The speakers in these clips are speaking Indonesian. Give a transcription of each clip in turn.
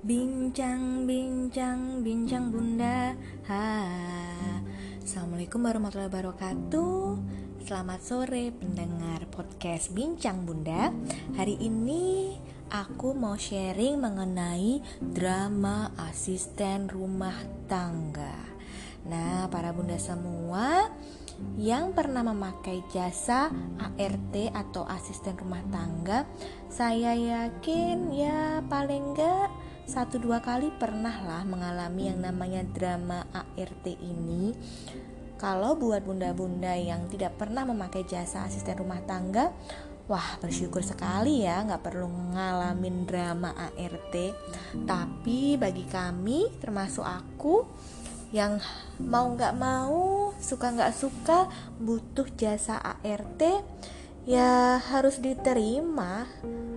Bincang, bincang, bincang bunda. Ha. Assalamualaikum warahmatullahi wabarakatuh. Selamat sore pendengar podcast Bincang Bunda. Hari ini aku mau sharing mengenai drama asisten rumah tangga. Nah para bunda semua yang pernah memakai jasa ART atau asisten rumah tangga, saya yakin ya paling enggak satu dua kali pernah lah mengalami yang namanya drama ART ini. Kalau buat bunda-bunda yang tidak pernah memakai jasa asisten rumah tangga, wah bersyukur sekali ya nggak perlu ngalamin drama ART. Tapi bagi kami, termasuk aku, yang mau nggak mau suka nggak suka butuh jasa ART ya harus diterima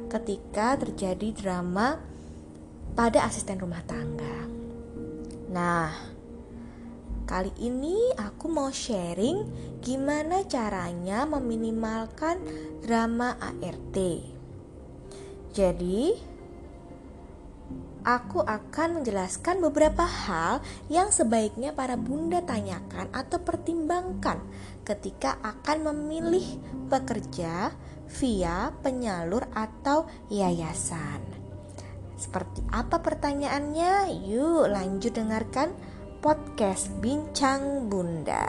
ketika terjadi drama pada asisten rumah tangga. Nah, kali ini aku mau sharing gimana caranya meminimalkan drama ART. Jadi, aku akan menjelaskan beberapa hal yang sebaiknya para bunda tanyakan atau pertimbangkan ketika akan memilih pekerja via penyalur atau yayasan. Seperti apa pertanyaannya? Yuk lanjut dengarkan podcast Bincang Bunda.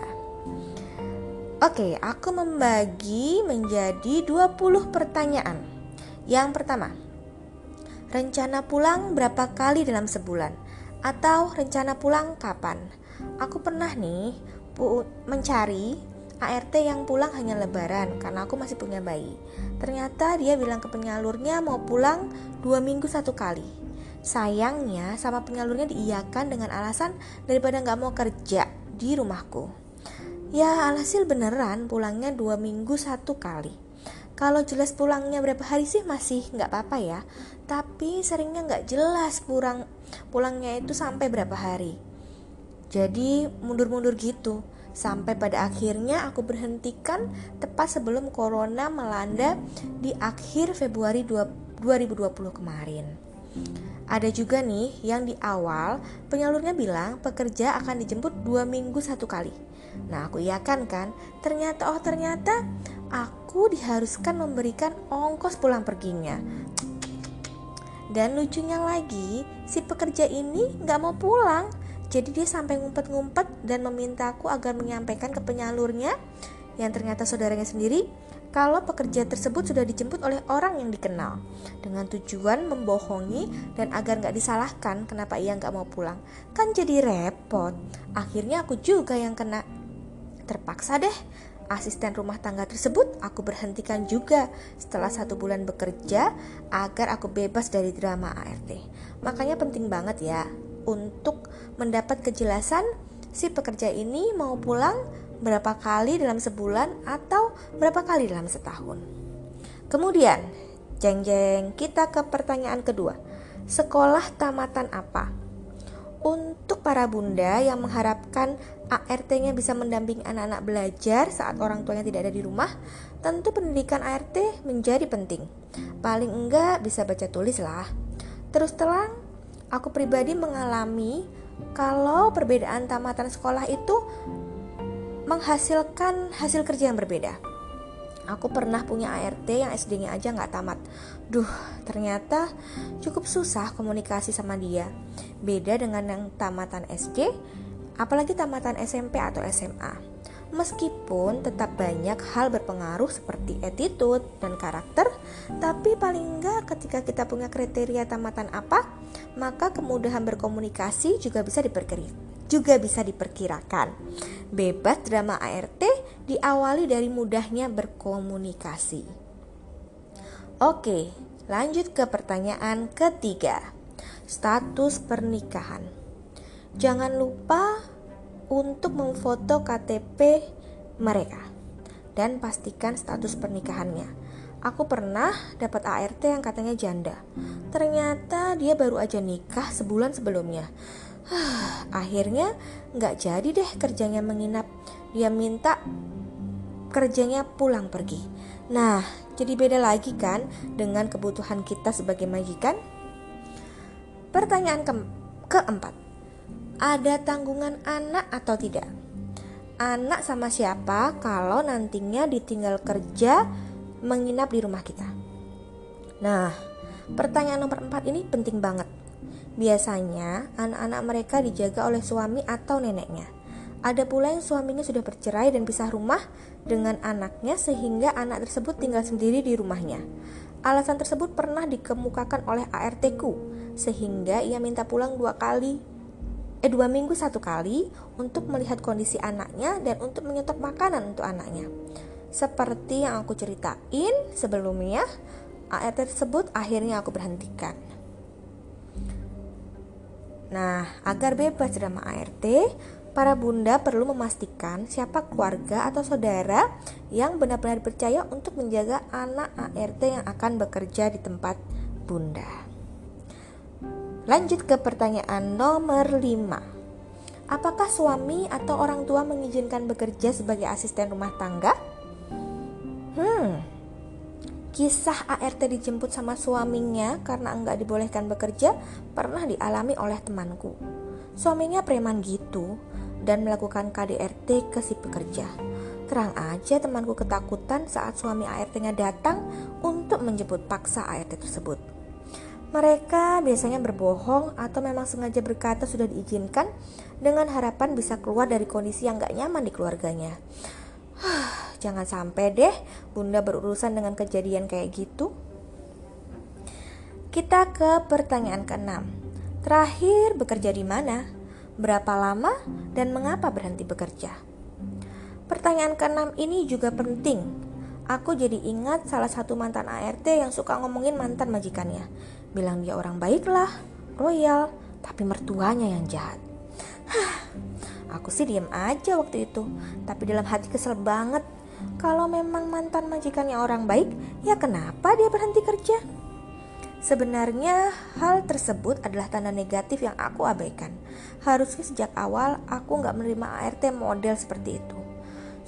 Oke, aku membagi menjadi 20 pertanyaan. Yang pertama, Rencana pulang berapa kali dalam sebulan? Atau rencana pulang kapan? Aku pernah nih mencari ART yang pulang hanya lebaran karena aku masih punya bayi. Ternyata dia bilang ke penyalurnya mau pulang dua minggu satu kali. Sayangnya sama penyalurnya diiyakan dengan alasan daripada nggak mau kerja di rumahku. Ya alhasil beneran pulangnya dua minggu satu kali. Kalau jelas pulangnya berapa hari sih masih nggak apa-apa ya. Tapi seringnya nggak jelas pulang pulangnya itu sampai berapa hari. Jadi mundur-mundur gitu. Sampai pada akhirnya aku berhentikan tepat sebelum corona melanda di akhir Februari 2020 kemarin. Ada juga nih yang di awal penyalurnya bilang pekerja akan dijemput dua minggu satu kali. Nah aku iakan kan, ternyata oh ternyata aku diharuskan memberikan ongkos pulang perginya. Dan lucunya lagi, si pekerja ini nggak mau pulang. Jadi dia sampai ngumpet-ngumpet dan meminta aku agar menyampaikan ke penyalurnya yang ternyata saudaranya sendiri kalau pekerja tersebut sudah dijemput oleh orang yang dikenal dengan tujuan membohongi dan agar nggak disalahkan kenapa ia nggak mau pulang. Kan jadi repot. Akhirnya aku juga yang kena. Terpaksa deh asisten rumah tangga tersebut aku berhentikan juga setelah satu bulan bekerja agar aku bebas dari drama ART. Makanya penting banget ya untuk mendapat kejelasan si pekerja ini mau pulang berapa kali dalam sebulan atau berapa kali dalam setahun. Kemudian, jeng-jeng kita ke pertanyaan kedua. Sekolah tamatan apa? Untuk para bunda yang mengharapkan ART-nya bisa mendampingi anak-anak belajar saat orang tuanya tidak ada di rumah, tentu pendidikan ART menjadi penting. Paling enggak bisa baca tulis lah. Terus terang, aku pribadi mengalami kalau perbedaan tamatan sekolah itu menghasilkan hasil kerja yang berbeda. Aku pernah punya ART yang SD-nya aja nggak tamat. Duh, ternyata cukup susah komunikasi sama dia. Beda dengan yang tamatan SD, apalagi tamatan SMP atau SMA. Meskipun tetap banyak hal berpengaruh seperti attitude dan karakter, tapi paling enggak ketika kita punya kriteria tamatan apa, maka kemudahan berkomunikasi juga bisa diperkirakan juga bisa diperkirakan. Bebas drama ART diawali dari mudahnya berkomunikasi. Oke, lanjut ke pertanyaan ketiga. Status pernikahan. Jangan lupa untuk memfoto KTP mereka dan pastikan status pernikahannya. Aku pernah dapat ART yang katanya janda. Ternyata dia baru aja nikah sebulan sebelumnya. Akhirnya nggak jadi deh kerjanya menginap. Dia minta kerjanya pulang pergi. Nah, jadi beda lagi kan dengan kebutuhan kita sebagai majikan? Pertanyaan ke keempat, ada tanggungan anak atau tidak? Anak sama siapa kalau nantinya ditinggal kerja menginap di rumah kita? Nah, pertanyaan nomor empat ini penting banget. Biasanya anak-anak mereka dijaga oleh suami atau neneknya. Ada pula yang suaminya sudah bercerai dan pisah rumah dengan anaknya sehingga anak tersebut tinggal sendiri di rumahnya. Alasan tersebut pernah dikemukakan oleh ARTku sehingga ia minta pulang dua kali eh dua minggu satu kali untuk melihat kondisi anaknya dan untuk menyetok makanan untuk anaknya. Seperti yang aku ceritain sebelumnya, ART tersebut akhirnya aku berhentikan. Nah, agar bebas drama ART, para bunda perlu memastikan siapa keluarga atau saudara yang benar-benar percaya untuk menjaga anak ART yang akan bekerja di tempat bunda. Lanjut ke pertanyaan nomor 5. Apakah suami atau orang tua mengizinkan bekerja sebagai asisten rumah tangga? Hmm. Kisah ART dijemput sama suaminya karena enggak dibolehkan bekerja pernah dialami oleh temanku. Suaminya preman gitu dan melakukan KDRT ke si pekerja. Terang aja temanku ketakutan saat suami ART-nya datang untuk menjemput paksa ART tersebut. Mereka biasanya berbohong atau memang sengaja berkata sudah diizinkan dengan harapan bisa keluar dari kondisi yang gak nyaman di keluarganya. Jangan sampai deh bunda berurusan dengan kejadian kayak gitu. Kita ke pertanyaan keenam. Terakhir bekerja di mana? Berapa lama dan mengapa berhenti bekerja? Pertanyaan keenam ini juga penting. Aku jadi ingat salah satu mantan ART yang suka ngomongin mantan majikannya bilang dia orang baiklah, royal, tapi mertuanya yang jahat. Hah, aku sih diem aja waktu itu, tapi dalam hati kesel banget. Kalau memang mantan majikannya orang baik, ya kenapa dia berhenti kerja? Sebenarnya hal tersebut adalah tanda negatif yang aku abaikan. Harusnya sejak awal aku nggak menerima ART model seperti itu.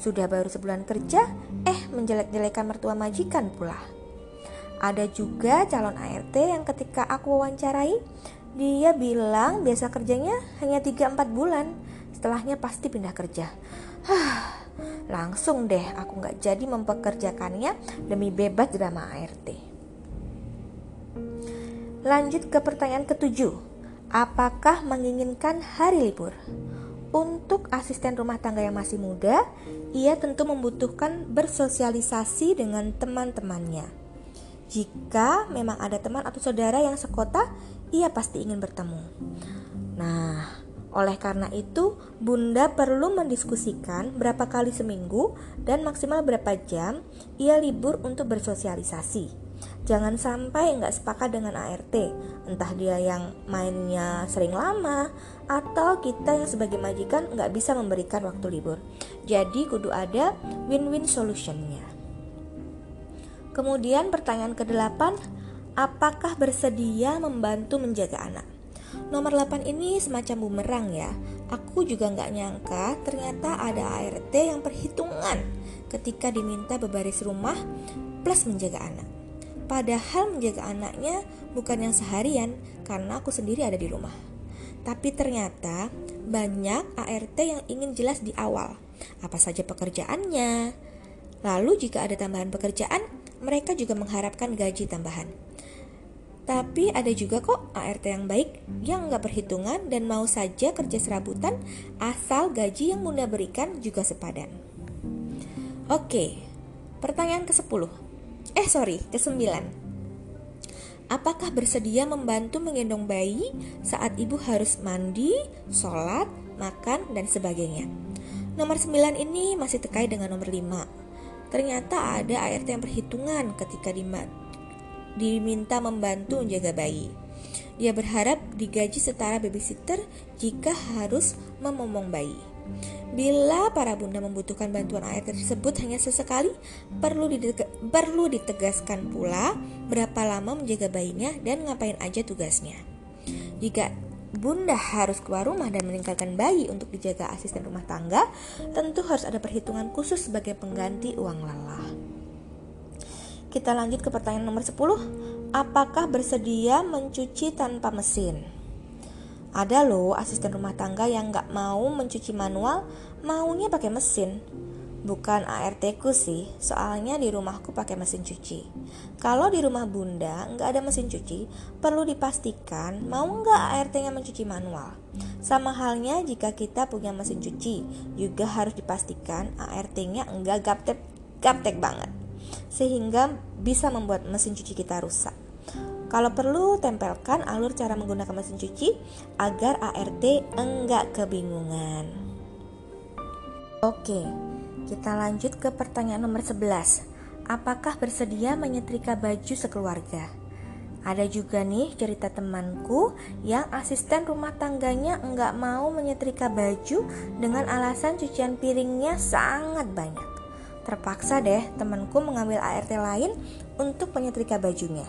Sudah baru sebulan kerja, eh menjelek-jelekan mertua majikan pula. Ada juga calon ART yang ketika aku wawancarai, dia bilang biasa kerjanya hanya 3-4 bulan. Setelahnya pasti pindah kerja. Langsung deh aku nggak jadi mempekerjakannya demi bebas drama ART. Lanjut ke pertanyaan ketujuh. Apakah menginginkan hari libur? Untuk asisten rumah tangga yang masih muda, ia tentu membutuhkan bersosialisasi dengan teman-temannya jika memang ada teman atau saudara yang sekota, ia pasti ingin bertemu. Nah, oleh karena itu, Bunda perlu mendiskusikan berapa kali seminggu dan maksimal berapa jam ia libur untuk bersosialisasi. Jangan sampai nggak sepakat dengan ART, entah dia yang mainnya sering lama atau kita yang sebagai majikan nggak bisa memberikan waktu libur. Jadi kudu ada win-win solutionnya. Kemudian pertanyaan ke-8, apakah bersedia membantu menjaga anak? Nomor 8 ini semacam bumerang ya. Aku juga nggak nyangka ternyata ada ART yang perhitungan ketika diminta bebaris rumah plus menjaga anak. Padahal menjaga anaknya bukan yang seharian karena aku sendiri ada di rumah. Tapi ternyata banyak ART yang ingin jelas di awal apa saja pekerjaannya. Lalu jika ada tambahan pekerjaan, mereka juga mengharapkan gaji tambahan. Tapi ada juga kok ART yang baik yang nggak perhitungan dan mau saja kerja serabutan asal gaji yang Bunda berikan juga sepadan. Oke, pertanyaan ke-10. Eh sorry, ke-9. Apakah bersedia membantu menggendong bayi saat ibu harus mandi, sholat, makan, dan sebagainya? Nomor 9 ini masih terkait dengan nomor 5 Ternyata ada ART yang perhitungan ketika diminta membantu menjaga bayi. Dia berharap digaji setara babysitter jika harus memomong bayi. Bila para bunda membutuhkan bantuan ART tersebut hanya sesekali, perlu, perlu ditegaskan pula berapa lama menjaga bayinya dan ngapain aja tugasnya. Jika bunda harus keluar rumah dan meninggalkan bayi untuk dijaga asisten rumah tangga, tentu harus ada perhitungan khusus sebagai pengganti uang lelah. Kita lanjut ke pertanyaan nomor 10. Apakah bersedia mencuci tanpa mesin? Ada loh asisten rumah tangga yang nggak mau mencuci manual, maunya pakai mesin. Bukan ART ku sih, soalnya di rumahku pakai mesin cuci. Kalau di rumah bunda nggak ada mesin cuci, perlu dipastikan mau nggak ART-nya mencuci manual. Sama halnya jika kita punya mesin cuci, juga harus dipastikan ART-nya enggak gaptek, gaptek banget. Sehingga bisa membuat mesin cuci kita rusak. Kalau perlu, tempelkan alur cara menggunakan mesin cuci agar ART enggak kebingungan. Oke, kita lanjut ke pertanyaan nomor 11. Apakah bersedia menyetrika baju sekeluarga? Ada juga nih cerita temanku yang asisten rumah tangganya enggak mau menyetrika baju dengan alasan cucian piringnya sangat banyak. Terpaksa deh temanku mengambil ART lain untuk menyetrika bajunya.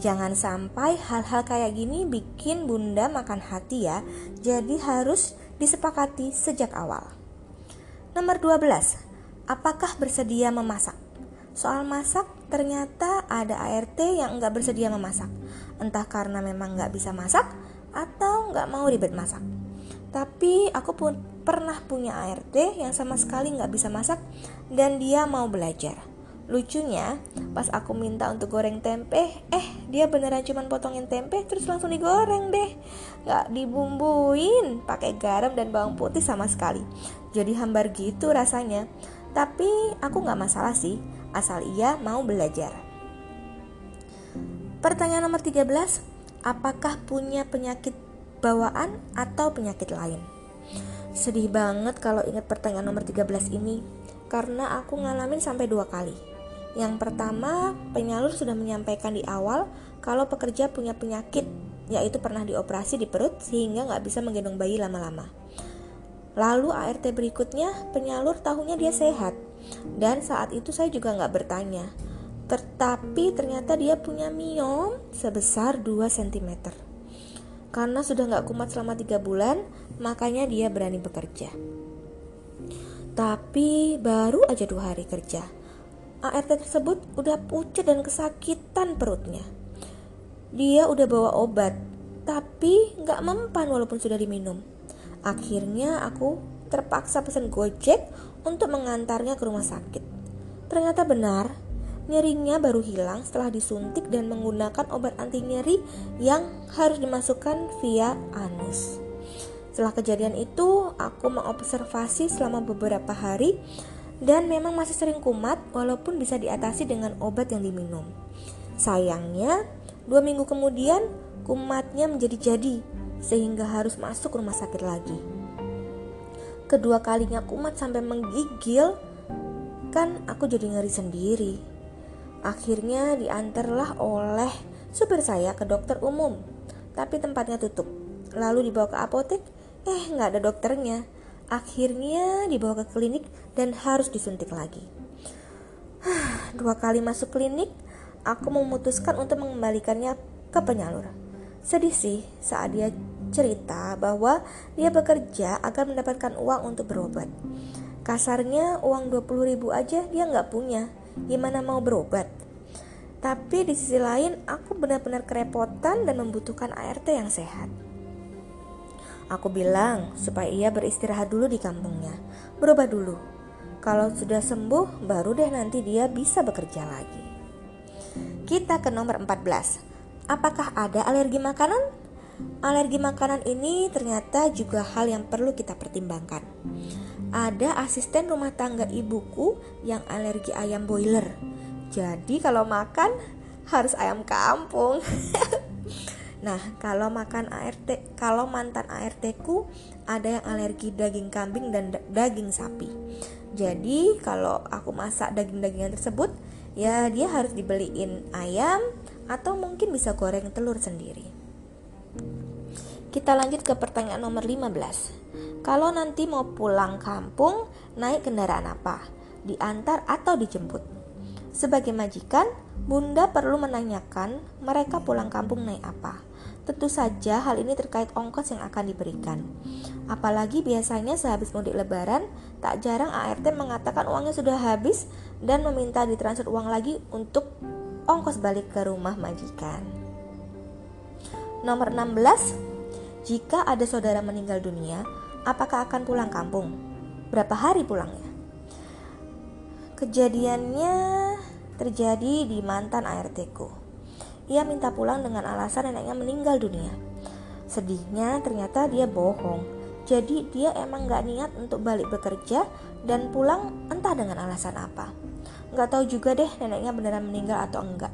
Jangan sampai hal-hal kayak gini bikin bunda makan hati ya, jadi harus disepakati sejak awal. Nomor 12. Apakah bersedia memasak? Soal masak, ternyata ada ART yang nggak bersedia memasak. Entah karena memang nggak bisa masak atau nggak mau ribet masak. Tapi aku pun pernah punya ART yang sama sekali nggak bisa masak dan dia mau belajar. Lucunya, pas aku minta untuk goreng tempe, eh dia beneran cuma potongin tempe terus langsung digoreng deh. Gak dibumbuin pakai garam dan bawang putih sama sekali. Jadi hambar gitu rasanya. Tapi aku gak masalah sih, asal ia mau belajar. Pertanyaan nomor 13, apakah punya penyakit bawaan atau penyakit lain? Sedih banget kalau ingat pertanyaan nomor 13 ini, karena aku ngalamin sampai dua kali. Yang pertama, penyalur sudah menyampaikan di awal kalau pekerja punya penyakit, yaitu pernah dioperasi di perut sehingga nggak bisa menggendong bayi lama-lama. Lalu ART berikutnya, penyalur tahunya dia sehat. Dan saat itu saya juga nggak bertanya. Tetapi ternyata dia punya miom sebesar 2 cm. Karena sudah nggak kumat selama 3 bulan, makanya dia berani bekerja. Tapi baru aja dua hari kerja, ART tersebut udah pucat dan kesakitan perutnya. Dia udah bawa obat, tapi nggak mempan walaupun sudah diminum. Akhirnya aku terpaksa pesan gojek untuk mengantarnya ke rumah sakit. Ternyata benar, nyerinya baru hilang setelah disuntik dan menggunakan obat anti nyeri yang harus dimasukkan via anus. Setelah kejadian itu, aku mengobservasi selama beberapa hari dan memang masih sering kumat walaupun bisa diatasi dengan obat yang diminum. Sayangnya, dua minggu kemudian kumatnya menjadi-jadi sehingga harus masuk rumah sakit lagi. Kedua kalinya kumat sampai menggigil, kan aku jadi ngeri sendiri. Akhirnya diantarlah oleh supir saya ke dokter umum, tapi tempatnya tutup. Lalu dibawa ke apotek, eh nggak ada dokternya Akhirnya dibawa ke klinik dan harus disuntik lagi. Dua kali masuk klinik, aku memutuskan untuk mengembalikannya ke penyalur. Sedih sih saat dia cerita bahwa dia bekerja agar mendapatkan uang untuk berobat. Kasarnya uang 20 ribu aja dia nggak punya, gimana mau berobat? Tapi di sisi lain aku benar-benar kerepotan dan membutuhkan ART yang sehat. Aku bilang supaya ia beristirahat dulu di kampungnya, berubah dulu. Kalau sudah sembuh, baru deh nanti dia bisa bekerja lagi. Kita ke nomor 14. Apakah ada alergi makanan? Alergi makanan ini ternyata juga hal yang perlu kita pertimbangkan. Ada asisten rumah tangga ibuku yang alergi ayam boiler. Jadi kalau makan harus ayam kampung. Nah, kalau makan ART, kalau mantan ART ku ada yang alergi daging kambing dan daging sapi. Jadi, kalau aku masak daging-dagingan tersebut, ya dia harus dibeliin ayam atau mungkin bisa goreng telur sendiri. Kita lanjut ke pertanyaan nomor 15. Kalau nanti mau pulang kampung, naik kendaraan apa? Diantar atau dijemput? Sebagai majikan, Bunda perlu menanyakan mereka pulang kampung naik apa. Tentu saja hal ini terkait ongkos yang akan diberikan. Apalagi biasanya sehabis mudik lebaran, tak jarang ART mengatakan uangnya sudah habis dan meminta ditransfer uang lagi untuk ongkos balik ke rumah majikan. Nomor 16, jika ada saudara meninggal dunia, apakah akan pulang kampung? Berapa hari pulangnya? Kejadiannya terjadi di mantan ART-ku. Ia minta pulang dengan alasan neneknya meninggal dunia. Sedihnya ternyata dia bohong. Jadi dia emang gak niat untuk balik bekerja dan pulang entah dengan alasan apa. Gak tahu juga deh neneknya beneran meninggal atau enggak.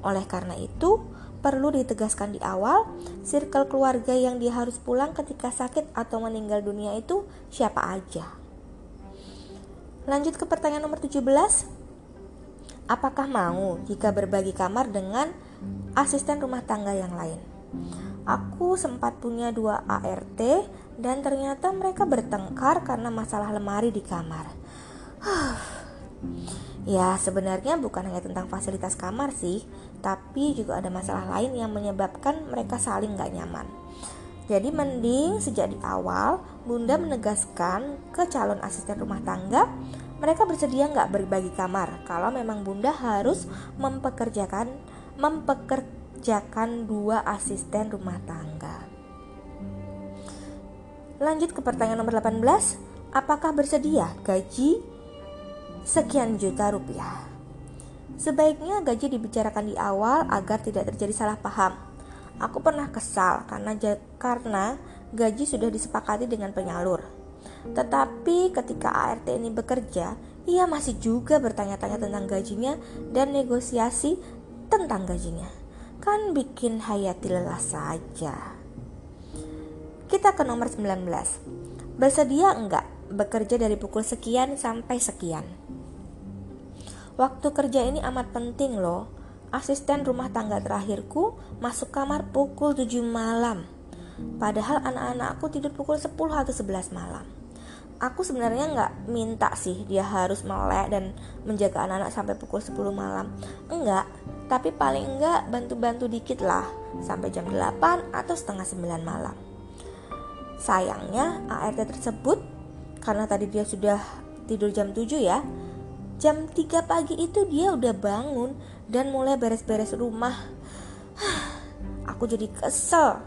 Oleh karena itu, perlu ditegaskan di awal, circle keluarga yang dia harus pulang ketika sakit atau meninggal dunia itu siapa aja. Lanjut ke pertanyaan nomor 17. Apakah mau jika berbagi kamar dengan asisten rumah tangga yang lain? Aku sempat punya dua ART dan ternyata mereka bertengkar karena masalah lemari di kamar. ya, sebenarnya bukan hanya tentang fasilitas kamar sih, tapi juga ada masalah lain yang menyebabkan mereka saling gak nyaman. Jadi mending sejak di awal Bunda menegaskan ke calon asisten rumah tangga mereka bersedia nggak berbagi kamar kalau memang Bunda harus mempekerjakan mempekerjakan dua asisten rumah tangga. Lanjut ke pertanyaan nomor 18, apakah bersedia gaji sekian juta rupiah? Sebaiknya gaji dibicarakan di awal agar tidak terjadi salah paham. Aku pernah kesal karena karena gaji sudah disepakati dengan penyalur. Tetapi ketika ART ini bekerja, ia masih juga bertanya-tanya tentang gajinya dan negosiasi tentang gajinya. Kan bikin Hayati lelah saja. Kita ke nomor 19. Bersedia enggak bekerja dari pukul sekian sampai sekian? Waktu kerja ini amat penting loh asisten rumah tangga terakhirku masuk kamar pukul 7 malam. Padahal anak-anakku tidur pukul 10 atau 11 malam. Aku sebenarnya nggak minta sih dia harus melek dan menjaga anak-anak sampai pukul 10 malam. Enggak, tapi paling enggak bantu-bantu dikit lah sampai jam 8 atau setengah 9 malam. Sayangnya ART tersebut karena tadi dia sudah tidur jam 7 ya. Jam 3 pagi itu dia udah bangun dan mulai beres-beres rumah. Aku jadi kesel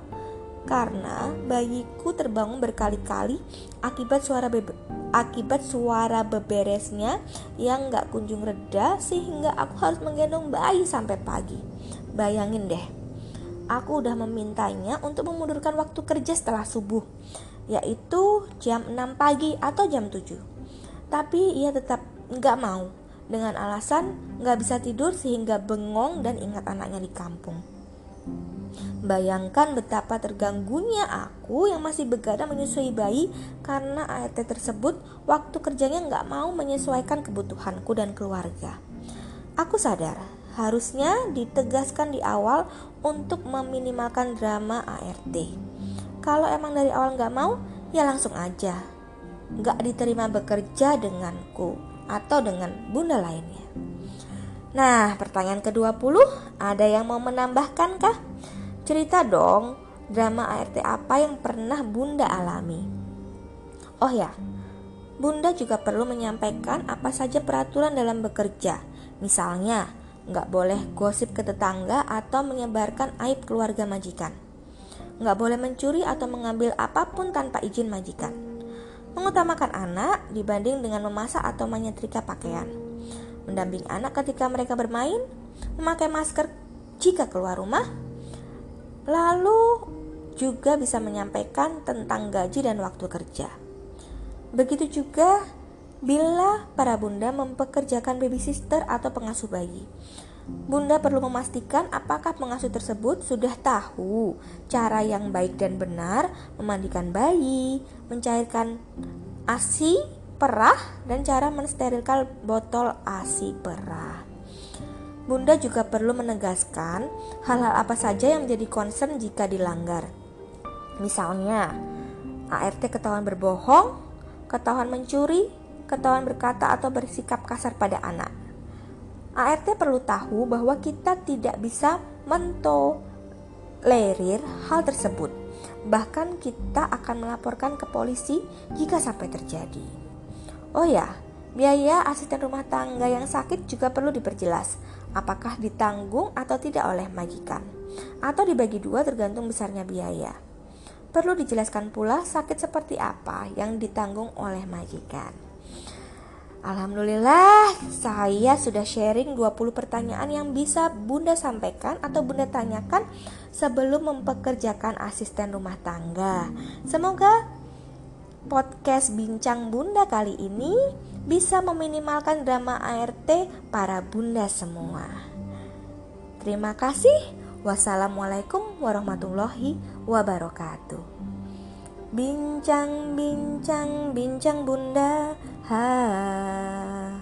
karena bayiku terbangun berkali-kali akibat suara bebe akibat suara beberesnya yang gak kunjung reda sehingga aku harus menggendong bayi sampai pagi. Bayangin deh, aku udah memintanya untuk memundurkan waktu kerja setelah subuh, yaitu jam 6 pagi atau jam 7. Tapi ia tetap gak mau dengan alasan nggak bisa tidur sehingga bengong dan ingat anaknya di kampung. Bayangkan betapa terganggunya aku yang masih begadang menyusui bayi karena ART tersebut waktu kerjanya nggak mau menyesuaikan kebutuhanku dan keluarga. Aku sadar harusnya ditegaskan di awal untuk meminimalkan drama ART. Kalau emang dari awal nggak mau, ya langsung aja. Nggak diterima bekerja denganku atau dengan bunda lainnya. Nah, pertanyaan ke-20, ada yang mau menambahkan kah? Cerita dong, drama ART apa yang pernah bunda alami. Oh ya, bunda juga perlu menyampaikan apa saja peraturan dalam bekerja. Misalnya, nggak boleh gosip ke tetangga atau menyebarkan aib keluarga majikan. Nggak boleh mencuri atau mengambil apa pun tanpa izin majikan mengutamakan anak dibanding dengan memasak atau menyetrika pakaian, mendampingi anak ketika mereka bermain, memakai masker jika keluar rumah, lalu juga bisa menyampaikan tentang gaji dan waktu kerja. Begitu juga bila para bunda mempekerjakan babysitter atau pengasuh bayi. Bunda perlu memastikan apakah pengasuh tersebut sudah tahu cara yang baik dan benar memandikan bayi, mencairkan ASI perah, dan cara mensterilkan botol ASI perah. Bunda juga perlu menegaskan hal-hal apa saja yang menjadi concern jika dilanggar. Misalnya, ART ketahuan berbohong, ketahuan mencuri, ketahuan berkata atau bersikap kasar pada anak. ART perlu tahu bahwa kita tidak bisa mentolerir hal tersebut. Bahkan kita akan melaporkan ke polisi jika sampai terjadi. Oh ya, biaya asisten rumah tangga yang sakit juga perlu diperjelas. Apakah ditanggung atau tidak oleh majikan? Atau dibagi dua tergantung besarnya biaya. Perlu dijelaskan pula sakit seperti apa yang ditanggung oleh majikan. Alhamdulillah, saya sudah sharing 20 pertanyaan yang bisa Bunda sampaikan atau Bunda tanyakan sebelum mempekerjakan asisten rumah tangga. Semoga podcast Bincang Bunda kali ini bisa meminimalkan drama ART para bunda semua. Terima kasih. Wassalamualaikum warahmatullahi wabarakatuh. Bincang, bincang, bincang bunda. Ha.